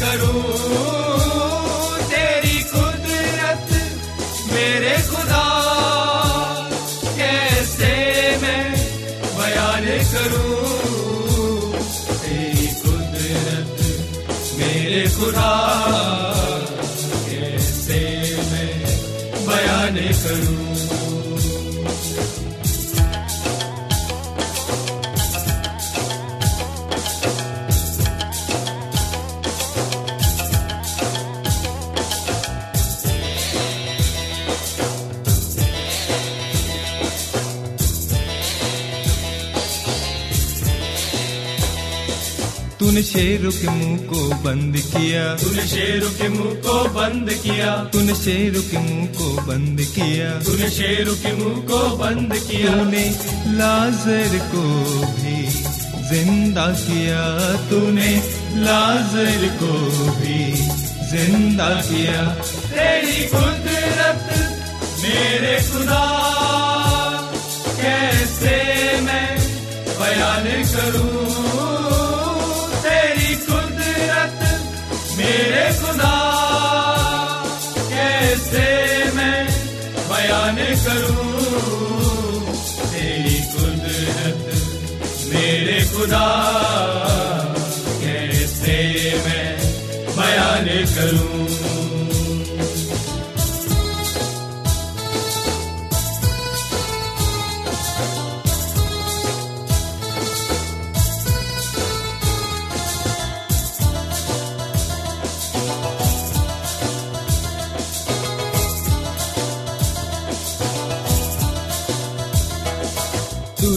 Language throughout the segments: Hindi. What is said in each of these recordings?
करूँ? तेरी कुदरत मेरे खुदा कैसे मैं बयान करूँ? तेरी कुदरत मेरे खुदा। तूने शेरों के मुँह को बंद किया। तूने शेरों के मुँह को बंद किया। तूने शेरों के मुँह को बंद किया। तूने शेरों के मुँह को बंद किया। तूने लाजर को भी ज़िंदा किया। तूने लाजर को भी ज़िंदा किया। तेरी कुदरत मेरे खुदा कैसे मैं बयान करूँ? करूँ? तेरी कुदरत मेरे खुदा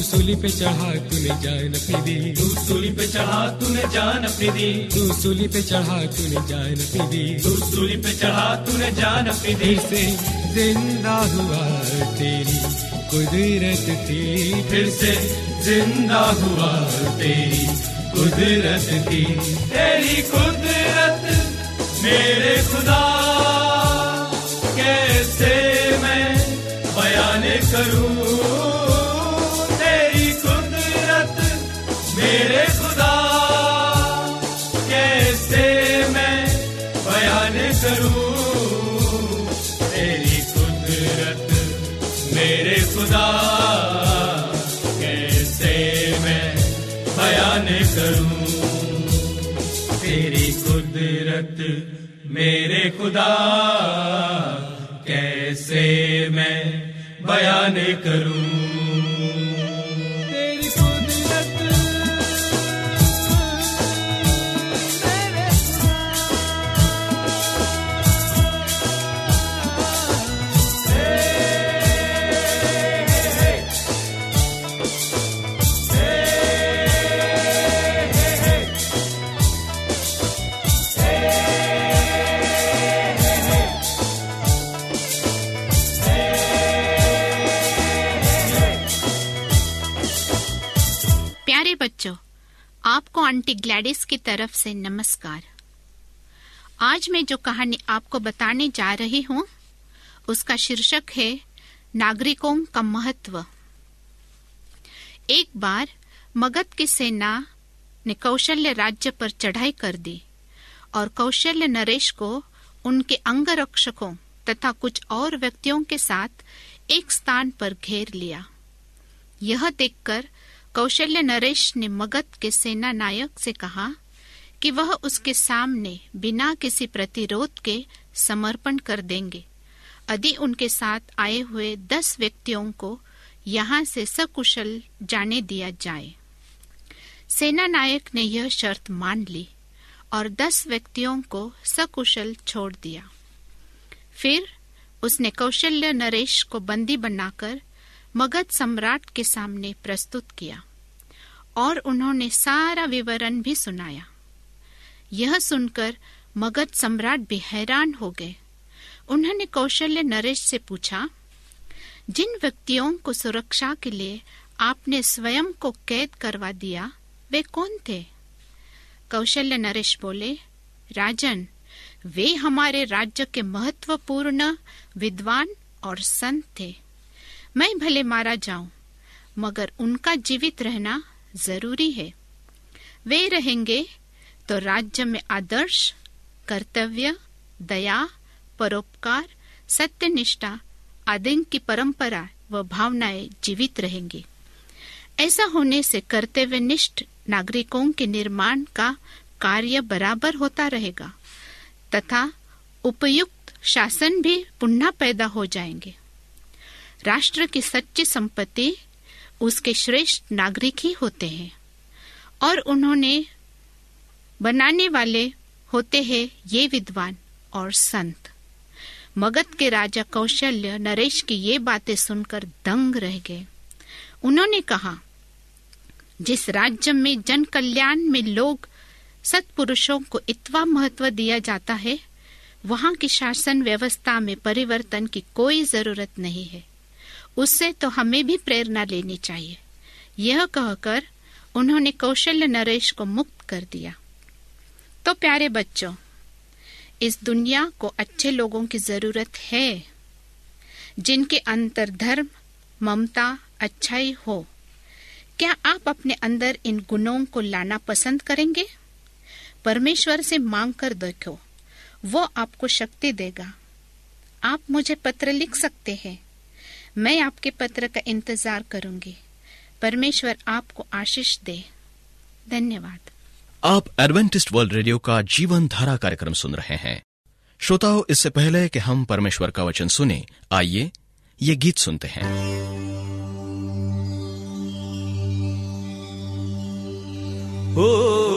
सूली पे चढ़ा तूने जान अपनी दी। तू सूली पे चढ़ा तूने जान अपनी दी। तू सूली पे चढ़ा तूने जान अपनी दी। तू सूली पे चढ़ा तूने जान अपनी दी। फिर से ज़िंदा हुआ तेरी कुदरत थी। फिर से ज़िंदा हुआ तेरी कुदरत थी। तेरी कुदरत मेरे खुदा कैसे मैं बयान करूँ? बयान करूँ। तेरी कुदरत मेरे खुदा कैसे मैं बयान करूँ? आंटी ग्लैडिस की तरफ़ से नमस्कार। आज मैं जो कहानी आपको बताने जा रही हूँ, उसका शीर्षक है नागरिकों का महत्व। एक बार मगध की सेना ने कौशल्य राज्य पर चढ़ाई कर दी और कौशल्य नरेश को उनके अंगरक्षकों तथा कुछ और व्यक्तियों के साथ एक स्थान पर घेर लिया। यह देखकर कौशल्य नरेश ने मगध के सेना नायक से कहा कि वह उसके सामने बिना किसी प्रतिरोध के समर्पण कर देंगे। यदि उनके साथ आए हुए दस व्यक्तियों को यहाँ से सकुशल जाने दिया जाए। सेना नायक ने यह शर्त मान ली और दस व्यक्तियों को सकुशल छोड़ दिया। फिर उसने कौशल्य नरेश को बंदी बनाकर मगध सम्राट के सामने प्रस्तुत किया और उन्होंने सारा विवरण भी सुनाया। यह सुनकर मगध सम्राट भी हैरान हो गए। उन्होंने कौशल्य नरेश से पूछा, जिन व्यक्तियों को सुरक्षा के लिए आपने स्वयं को कैद करवा दिया, वे कौन थे? कौशल्य नरेश बोले, राजन, वे हमारे राज्य के महत्वपूर्ण, विद्वान और संत थे। मैं भले मारा जाऊँ, मगर उनका जीवित रहना ज़रूरी है। वे रहेंगे तो राज्य में आदर्श, कर्तव्य, दया, परोपकार, सत्यनिष्ठा आदि की परंपरा व भावनाएँ जीवित रहेंगी। ऐसा होने से कर्तव्य निष्ठ नागरिकों के निर्माण का कार्य बराबर होता रहेगा, तथा उपयुक्त शासन भी पुनः पैदा हो जाएँगे। राष्ट्र की सच्ची संपत्ति उसके श्रेष्ठ नागरिक ही होते हैं। और उन्होंने बनाने वाले होते हैं ये विद्वान और संत। मगध के राजा कौशल्य नरेश की ये बातें सुनकर दंग रह गए। उन्होंने कहा, जिस राज्य में जन कल्याण में लोग सत्पुरुषों को इतना महत्व दिया जाता है, वहाँ की शासन व्यवस्था में परिवर्तन की कोई ज़रूरत नहीं है। उससे तो हमें भी प्रेरणा लेनी चाहिए। यह कहकर उन्होंने कौशल्य नरेश को मुक्त कर दिया। तो प्यारे बच्चों, इस दुनिया को अच्छे लोगों की ज़रूरत है, जिनके अंतर धर्म ममता, अच्छाई हो। क्या आप अपने अंदर इन गुणों को लाना पसंद करेंगे? परमेश्वर से मांग कर देखो, वो आपको शक्ति देगा। आप मुझे पत्र लिख सकते हैं। मैं आपके पत्र का इंतज़ार करूँगी। परमेश्वर आपको आशीष दे। धन्यवाद। आप एडवेंटिस्ट वर्ल्ड रेडियो का जीवन धारा कार्यक्रम सुन रहे हैं। श्रोताओं, इससे पहले कि हम परमेश्वर का वचन सुने, आइए ये गीत सुनते हैं। ओ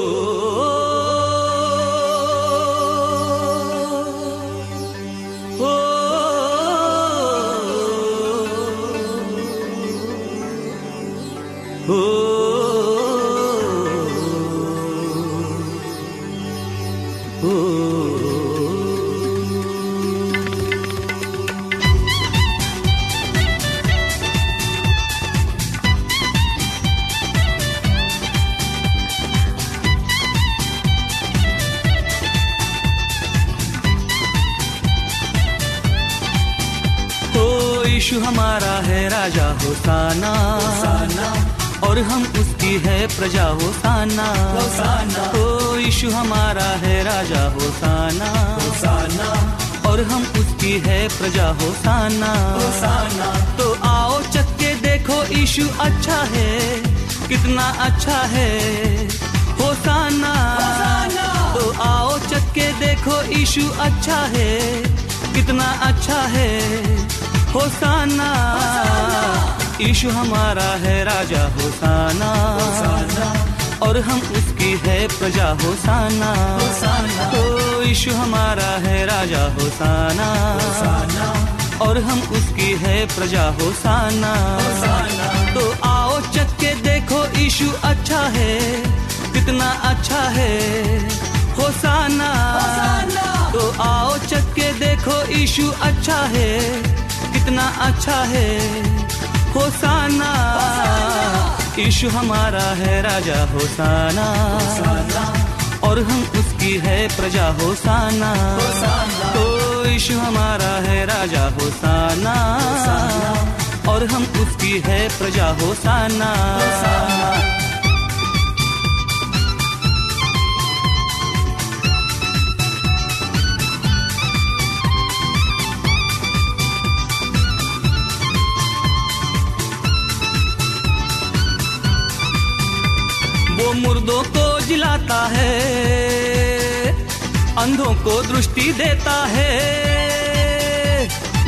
यीशु हमारा है राजा होसाना। और हम उसकी है प्रजा होसाना। ओ यीशु हमारा है राजा होसाना। और हम उसकी है प्रजा होसाना। तो आओ चक्के देखो यीशु अच्छा है। कितना अच्छा है। होसाना। तो आओ चक्के देखो यीशु अच्छा है। कितना अच्छा है। होसाना। ईशु हमारा है राजा होसाना। और हम उसकी है प्रजा होसाना। तो ईशु हमारा है राजा होसाना। और हम उसकी है प्रजा होसाना। तो आओ चक्के देखो ईशु अच्छा है कितना अच्छा है। होसाना। तो आओ चक्के देखो ईशु अच्छा है कितना अच्छा है। होसाना। ईशु हमारा है राजा होसाना। और हम उसकी है प्रजा होसाना। तो ईशु हमारा है राजा होसाना। और हम उसकी है प्रजा होसाना। वो मुर्दों को जिलाता है, अंधों को दृष्टि देता है।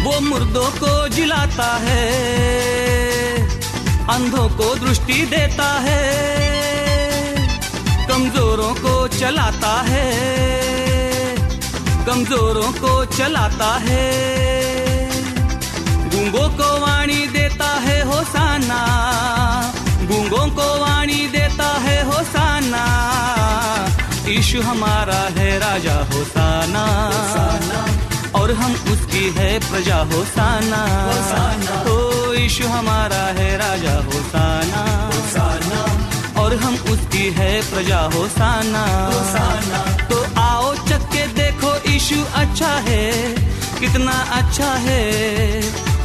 वो मुर्दों को जिलाता है, अंधों को दृष्टि देता है, कमजोरों को चलाता है, कमजोरों को चलाता है। गूंगों को वाणी देता है, होसाना गूंगों को वाणी देता है होसाना। ईशु हमारा है राजा होसाना। और हम उसकी है प्रजा होसाना। हो ईशु हमारा है राजा होसाना। और हम उसकी है प्रजा होसाना। तो आओ चक्के देखो ईशु अच्छा है। कितना अच्छा है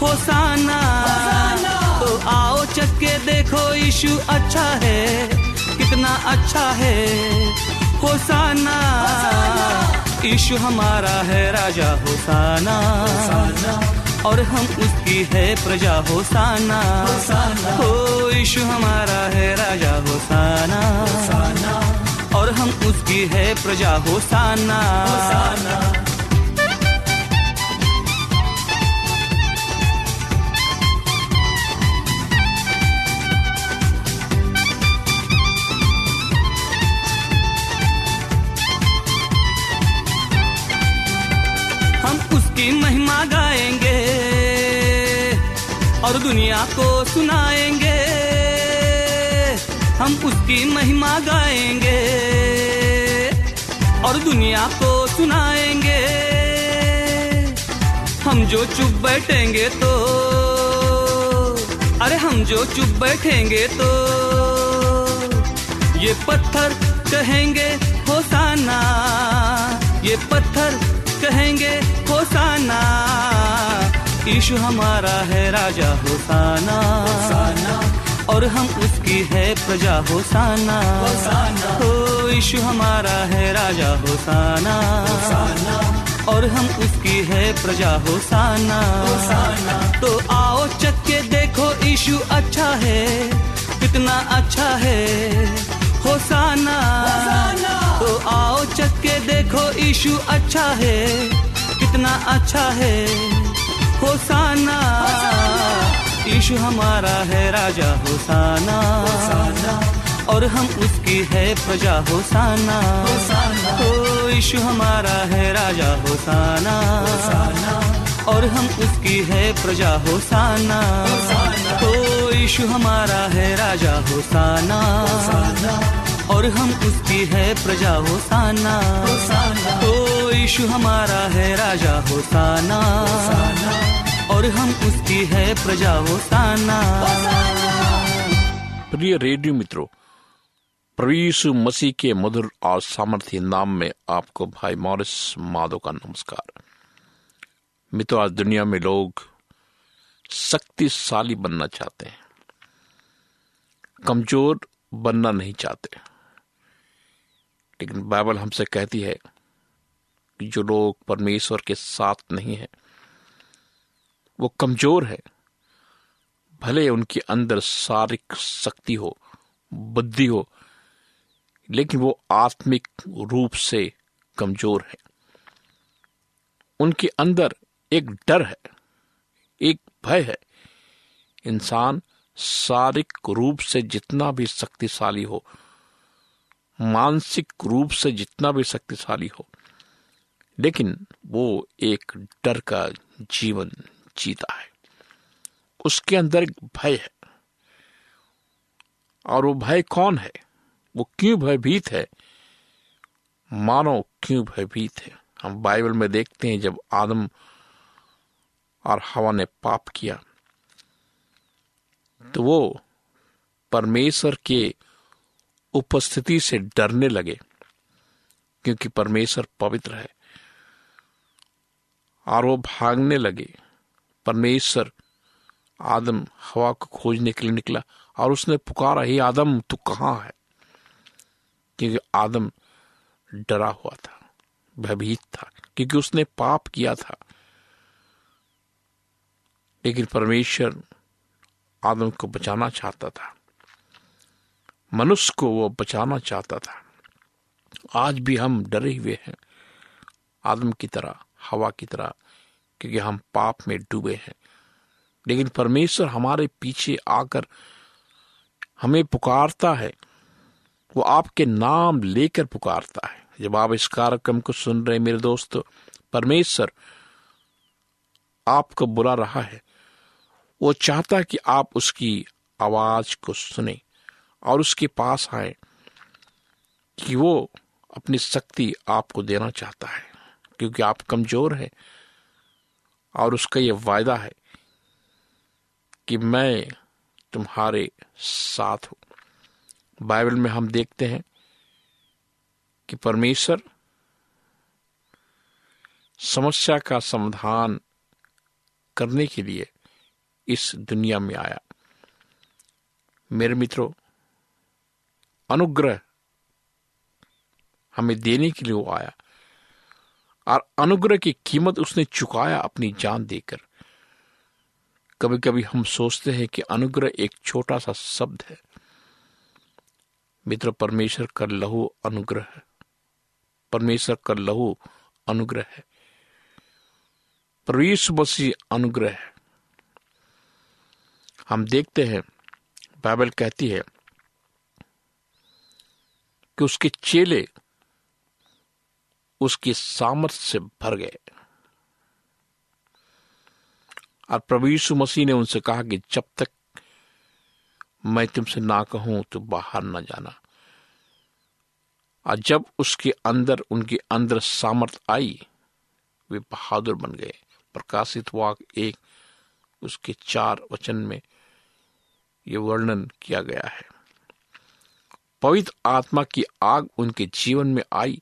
होसाना। तो के देखो ईशु अच्छा है। कितना अच्छा है। होसाना। ईशु हमारा है राजा होसाना। और हम उसकी है प्रजा होसाना। हो ईशु हमारा है राजा होसाना। और हम उसकी है प्रजा होसाना। और दुनिया को सुनाएँगे। हम उसकी महिमा गाएँगे और दुनिया को सुनाएँगे। हम जो चुप बैठेंगे तो अरे हम जो चुप बैठेंगे तो ये पत्थर कहेंगे होसाना ये पत्थर कहेंगे होसाना ईशु हमारा है राजा होसाना। और हम उसकी है प्रजा होसाना। हो ईशु हमारा है राजा होसाना। और हम उसकी है प्रजा होसाना। तो आओ चक्के देखो ईशु अच्छा है कितना अच्छा है। होसाना। तो आओ चक्के देखो ईशु अच्छा है कितना अच्छा है। होसाना। ईशु हमारा है राजा होसाना। और हम उसकी है प्रजा होसाना। ओ ईशु हमारा है राजा होसाना। और हम उसकी है प्रजा होसाना। ओ ईशु हमारा है राजा होसाना। और हम उसकी है प्रजा होसाना। ओ ईशु हमारा है राजा होसाना। और हम उसकी है प्रजा होसाना। प्रिय रेडियो मित्रों प्रवीषु मसीह के मधुर और सामर्थ्य नाम में आपको भाई मॉरिस माधो का नमस्कार। मित्रों आज दुनिया में लोग शक्तिशाली बनना चाहते हैं। कमज़ोर बनना नहीं चाहते। लेकिन बाइबल हमसे कहती है कि जो लोग परमेश्वर के साथ नहीं है, वो कमज़ोर है। भले उनके अंदर शारीरिक शक्ति हो, बुद्धि हो, लेकिन वो आत्मिक रूप से कमज़ोर है। उनके अंदर एक डर है, एक भय है। इंसान शारीरिक रूप से जितना भी शक्तिशाली हो मानसिक रूप से जितना भी शक्तिशाली हो, लेकिन वो एक डर का जीवन जीता है। उसके अंदर एक भय है। और वो भय कौन है? वो क्यों भयभीत है? मानो क्यों भयभीत है? हम बाइबल में देखते हैं जब आदम और हवा ने पाप किया तो वो परमेश्वर के उपस्थिति से डरने लगे, क्योंकि परमेश्वर पवित्र है। और वो भागने लगे। परमेश्वर आदम हवा को खोजने के लिए निकला, और उसने पुकारा, हे आदम, तू कहाँ है? क्योंकि आदम डरा हुआ था, भयभीत था, क्योंकि उसने पाप किया था। लेकिन परमेश्वर आदम को बचाना चाहता था। मनुष्य को वो बचाना चाहता था। आज भी हम डरे हुए हैं। आदम की तरह, हवा की तरह, क्योंकि हम पाप में डूबे हैं। लेकिन परमेश्वर हमारे पीछे आकर हमें पुकारता है। वो आपके नाम लेकर पुकारता है। जब आप इस कार्यक्रम को सुन रहे मेरे दोस्त, परमेश्वर आपको बुला रहा है। वो चाहता है कि आप उसकी आवाज़ को सुने। और उसके पास आए कि वो अपनी शक्ति आपको देना चाहता है, क्योंकि आप कमज़ोर हैं। और उसका ये वायदा है कि मैं तुम्हारे साथ हूँ। बाइबल में हम देखते हैं कि परमेश्वर समस्या का समाधान करने के लिए इस दुनिया में आया। मेरे मित्रों अनुग्रह हमें देने के लिए वो आया। और अनुग्रह की कीमत उसने चुकाया अपनी जान देकर। कभी कभी हम सोचते हैं कि अनुग्रह एक छोटा सा शब्द है। मित्र, परमेश्वर का लहू अनुग्रह है। परमेश्वर का लहू अनुग्रह है। मसीह अनुग्रह है। हम देखते हैं, बाइबल कहती है कि उसके चेले उसकी सामर्थ्य से भर गए। और प्रभु यीशु मसीह ने उनसे कहा कि जब तक मैं तुमसे ना कहूँ तो बाहर ना जाना। और जब उसके अंदर, उनके अंदर सामर्थ आई, वे बहादुर बन गए। प्रकाशित वाक एक, उसके चार वचन में ये वर्णन किया गया है। पवित्र आत्मा की आग उनके जीवन में आई।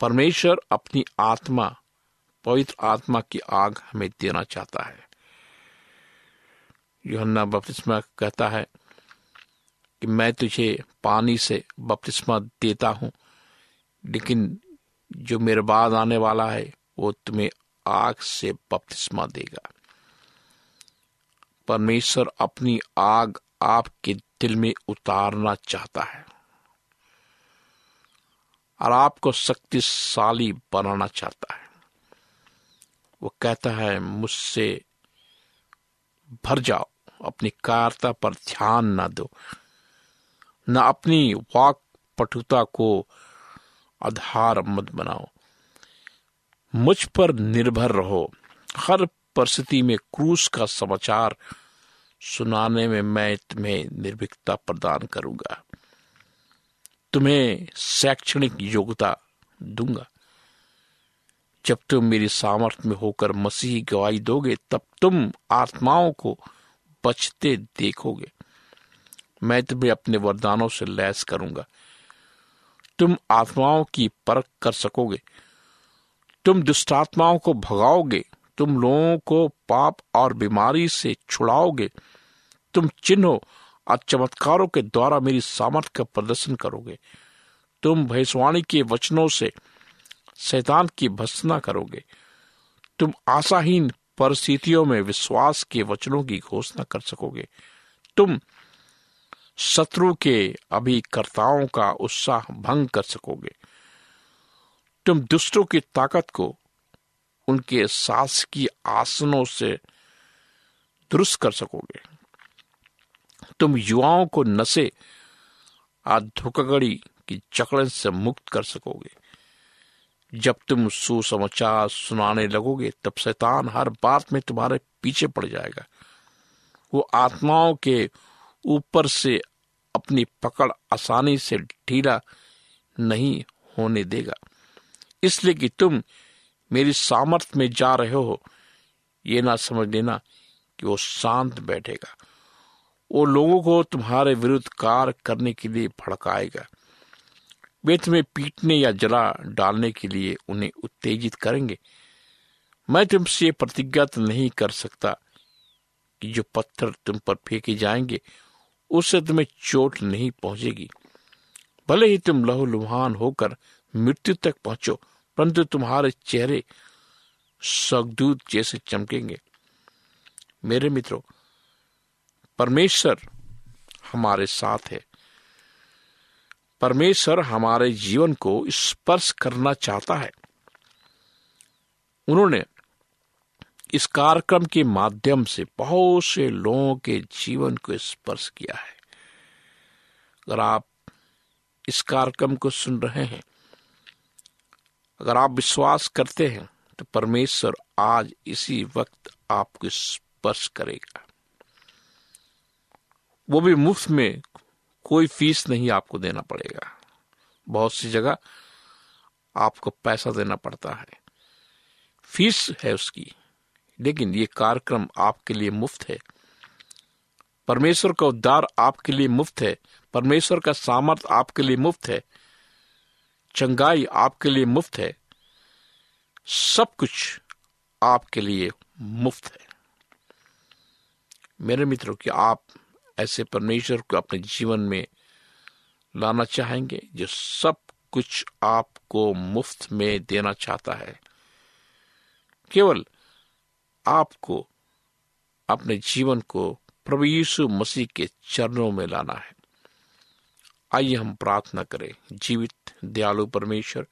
परमेश्वर अपनी आत्मा, पवित्र आत्मा की आग हमें देना चाहता है। योहन्ना बपतिस्मा कहता है कि मैं तुझे पानी से बपतिस्मा देता हूँ, लेकिन जो मेरे बाद आने वाला है, वो तुम्हें आग से बपतिस्मा देगा। परमेश्वर अपनी आग आपके दिल में उतारना चाहता है और आपको शक्तिशाली बनाना चाहता है। वो कहता है, मुझसे भर जाओ, अपनी कारता पर ध्यान ना दो, न अपनी वाक पटुता को आधार मत बनाओ। मुझ पर निर्भर रहो। हर परिस्थिति में क्रूस का समाचार सुनाने में मैं तुम्हें निर्भीकता प्रदान करूँगा। तुम्हें शैक्षणिक योग्यता दूँगा। जब तुम मेरी सामर्थ्य में होकर मसीह गवाही दोगे, तब तुम आत्माओं को बचते देखोगे। मैं तुम्हें अपने वरदानों से लैस करूँगा। तुम आत्माओं की परख कर सकोगे। तुम दुष्टात्माओं को भगाओगे। तुम लोगों को पाप और बीमारी से छुड़ाओगे। तुम चिन्हों और चमत्कारों के द्वारा मेरी सामर्थ्य का प्रदर्शन करोगे। तुम भैंसवाणी के वचनों से शैतान की भत्सना करोगे। तुम आशाहीन परिस्थितियों में विश्वास के वचनों की घोषणा कर सकोगे। तुम शत्रु के अभिकर्ताओं का उत्साह भंग कर सकोगे। तुम दुष्टों की ताकत को उनके शासकीय आसनों से दुरुस्त कर सकोगे। तुम युवाओं को नशे धोखाधड़ी की चकड़न से मुक्त कर सकोगे। जब तुम सुसमाचार सुनाने लगोगे, तब शैतान हर बात में तुम्हारे पीछे पड़ जाएगा। वो आत्माओं के ऊपर से अपनी पकड़ आसानी से ढीला नहीं होने देगा। इसलिए कि तुम मेरी सामर्थ्य में जा रहे हो, ये ना समझ लेना कि वो शांत बैठेगा। वो लोगों को तुम्हारे विरुद्ध कार्य करने के लिए भड़काएगा। वे तुम्हें पीटने या जला डालने के लिए उन्हें उत्तेजित करेंगे। मैं तुमसे प्रतिज्ञा तो नहीं कर सकता कि जो पत्थर तुम पर फेंके जाएँगे, उससे तुम्हें चोट नहीं पहुंचेगी। भले ही तुम लहूलुहान होकर मृत्यु तक पहुंचो, परंतु तुम्हारे चेहरे सगदूत जैसे चमकेंगे। मेरे मित्रों परमेश्वर हमारे साथ है। परमेश्वर हमारे जीवन को स्पर्श करना चाहता है। उन्होंने इस कार्यक्रम के माध्यम से बहुत से लोगों के जीवन को स्पर्श किया है। अगर आप इस कार्यक्रम को सुन रहे हैं, अगर आप विश्वास करते हैं तो परमेश्वर आज इसी वक्त आपको स्पर्श करेगा। वो भी मुफ़्त में कोई फ़ीस नहीं आपको देना पड़ेगा। बहुत सी जगह आपको पैसा देना पड़ता है। फ़ीस है उसकी, लेकिन ये कार्यक्रम आपके लिए मुफ़्त है। परमेश्वर का उद्धार आपके लिए मुफ़्त है। परमेश्वर का सामर्थ आपके लिए मुफ़्त है। चंगाई आपके लिए मुफ़्त है। सब कुछ आपके लिए मुफ़्त है। मेरे मित्रों कि आप ऐसे परमेश्वर को अपने जीवन में लाना चाहेंगे जो सब कुछ आपको मुफ़्त में देना चाहता है। केवल आपको अपने जीवन को प्रभु यीशु मसीह के चरणों में लाना है। आइए हम प्रार्थना करें। जीवित, दयालु परमेश्वर,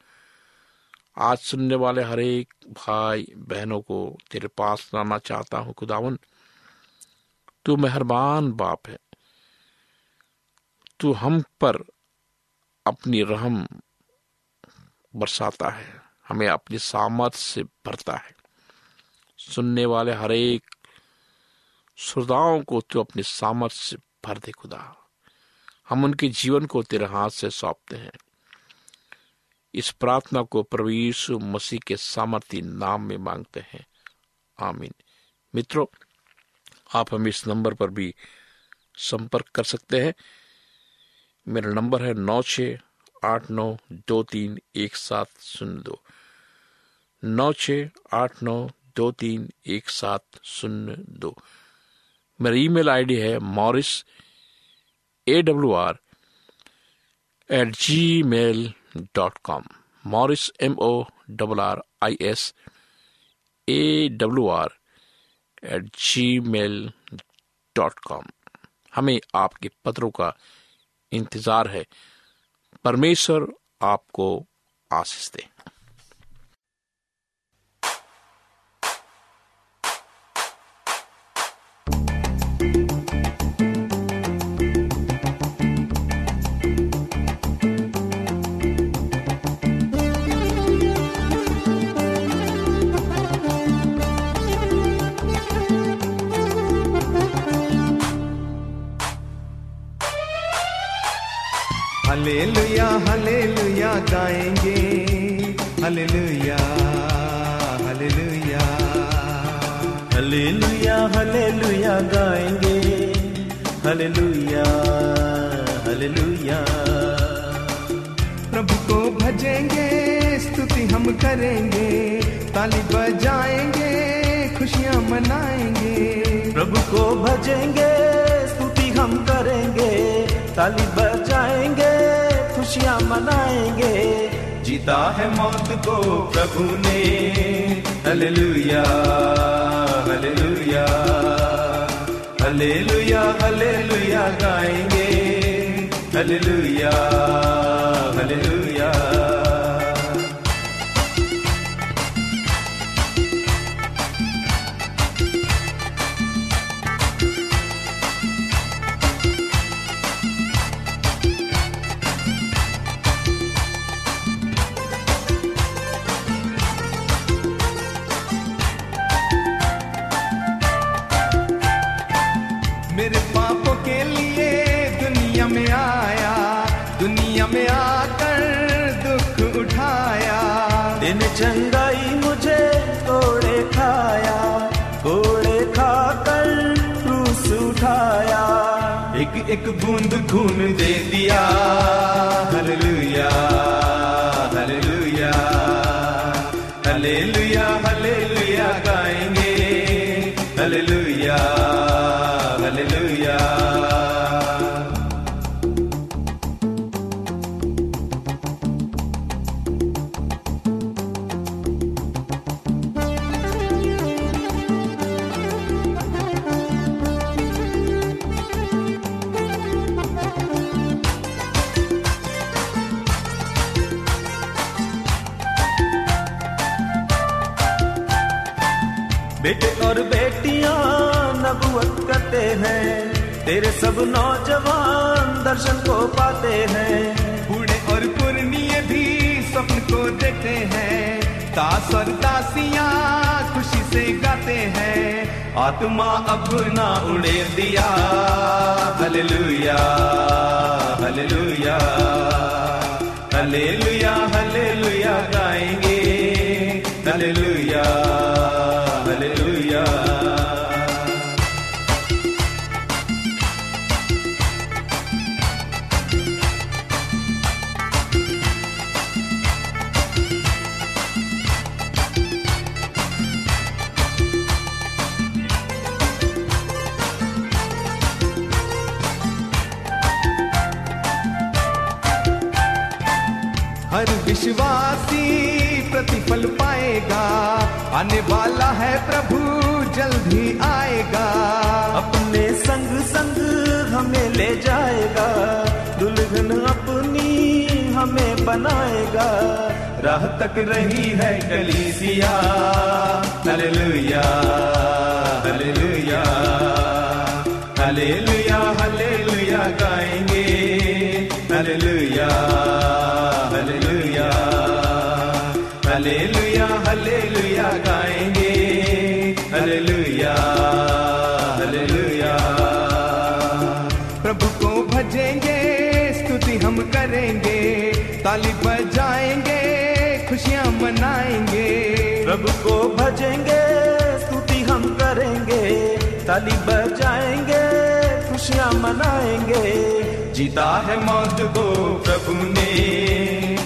आज सुनने वाले हरेक भाई बहनों को तेरे पास लाना चाहता हूँ। खुदावन तू मेहरबान बाप है। तू हम पर अपनी रहम बरसाता है। हमें अपनी सामर्थ से भरता है। सुनने वाले हर एक श्रोताओं को तू अपनी सामर्थ से भर दे खुदा। हम उनके जीवन को तेरे हाथ से सौंपते हैं। इस प्रार्थना को यीशु मसीह के सामर्थ्य नाम में मांगते हैं। आमीन। मित्रों आप हम इस नंबर पर भी संपर्क कर सकते हैं। मेरा नंबर है नौ छ आठ नौ दो तीन एक सात शून्य दो। नौ छ आठ नौ दो तीन एक सात शून्य दो। मेरा ईमेल आईडी है Morris A W R at Gmail dot com. Morris M O double R I S A W R at Gmail dot com हमें आपके पत्रों का इंतज़ार है। परमेश्वर आपको आशीष दे। भजेंगे स्तुति हम करेंगे, ताली बजाएँगे, खुशियाँ मनाएँगे। प्रभु को भजेंगे, स्तुति हम करेंगे, ताली बजाएँगे, खुशियाँ मनाएँगे। जीता है मौत को प्रभु ने, हलेलुया हलेलुया हलेलुया हलेलुया, गाएँगे, हलेलुया हलेलुया। बूंद खून दे दिया हालेलुया। तेरे सब नौजवान दर्शन को पाते हैं। बूढ़े और पुरनिये भी स्वप्न को देखते हैं। दास और दासियाँ खुशी से गाते हैं। आत्मा अपना उड़े दिया। हालेलुया हालेलुया हालेलुया हालेलुया गाएँगे। हालेलुया। विश्वासी प्रतिफल पाएगा। आने वाला है प्रभु, जल्द ही आएगा। अपने संग संग हमें ले जाएगा। दुल्हन अपनी हमें बनाएगा। राह तक रही है कलीसिया। हालेलुया हालेलुया हालेलुया हालेलुया, गाएँगे। हालेलुया हालेलुया गाएँगे। हालेलुया हालेलुया प्रभु को भजेंगे, स्तुति हम करेंगे। ताली बजाएँगे, खुशियाँ मनाएँगे। प्रभु को भजेंगे, स्तुति हम करेंगे। ताली बजाएँगे, खुशियाँ मनाएँगे। जीता है मौत को प्रभु ने।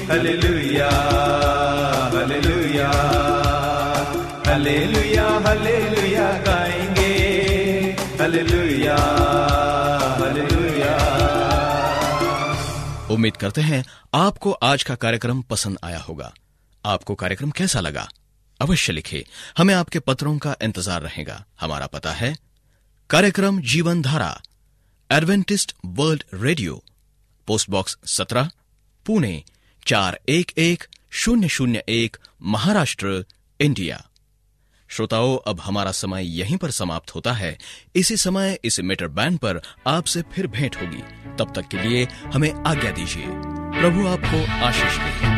उम्मीद करते हैं आपको आज का कार्यक्रम पसंद आया होगा। आपको कार्यक्रम कैसा लगा? अवश्य लिखे। हमें आपके पत्रों का इंतज़ार रहेगा। हमारा पता है, कार्यक्रम जीवन धारा Adventist world radio post box सत्रह, पुणे चार एक एक शून्य शून्य एक महाराष्ट्र, इंडिया। श्रोताओं, अब हमारा समय यहीं पर समाप्त होता है। इसी समय इस मीटर बैंड पर आपसे फिर भेंट होगी। तब तक के लिए हमें आज्ञा दीजिए। प्रभु आपको आशीष दे।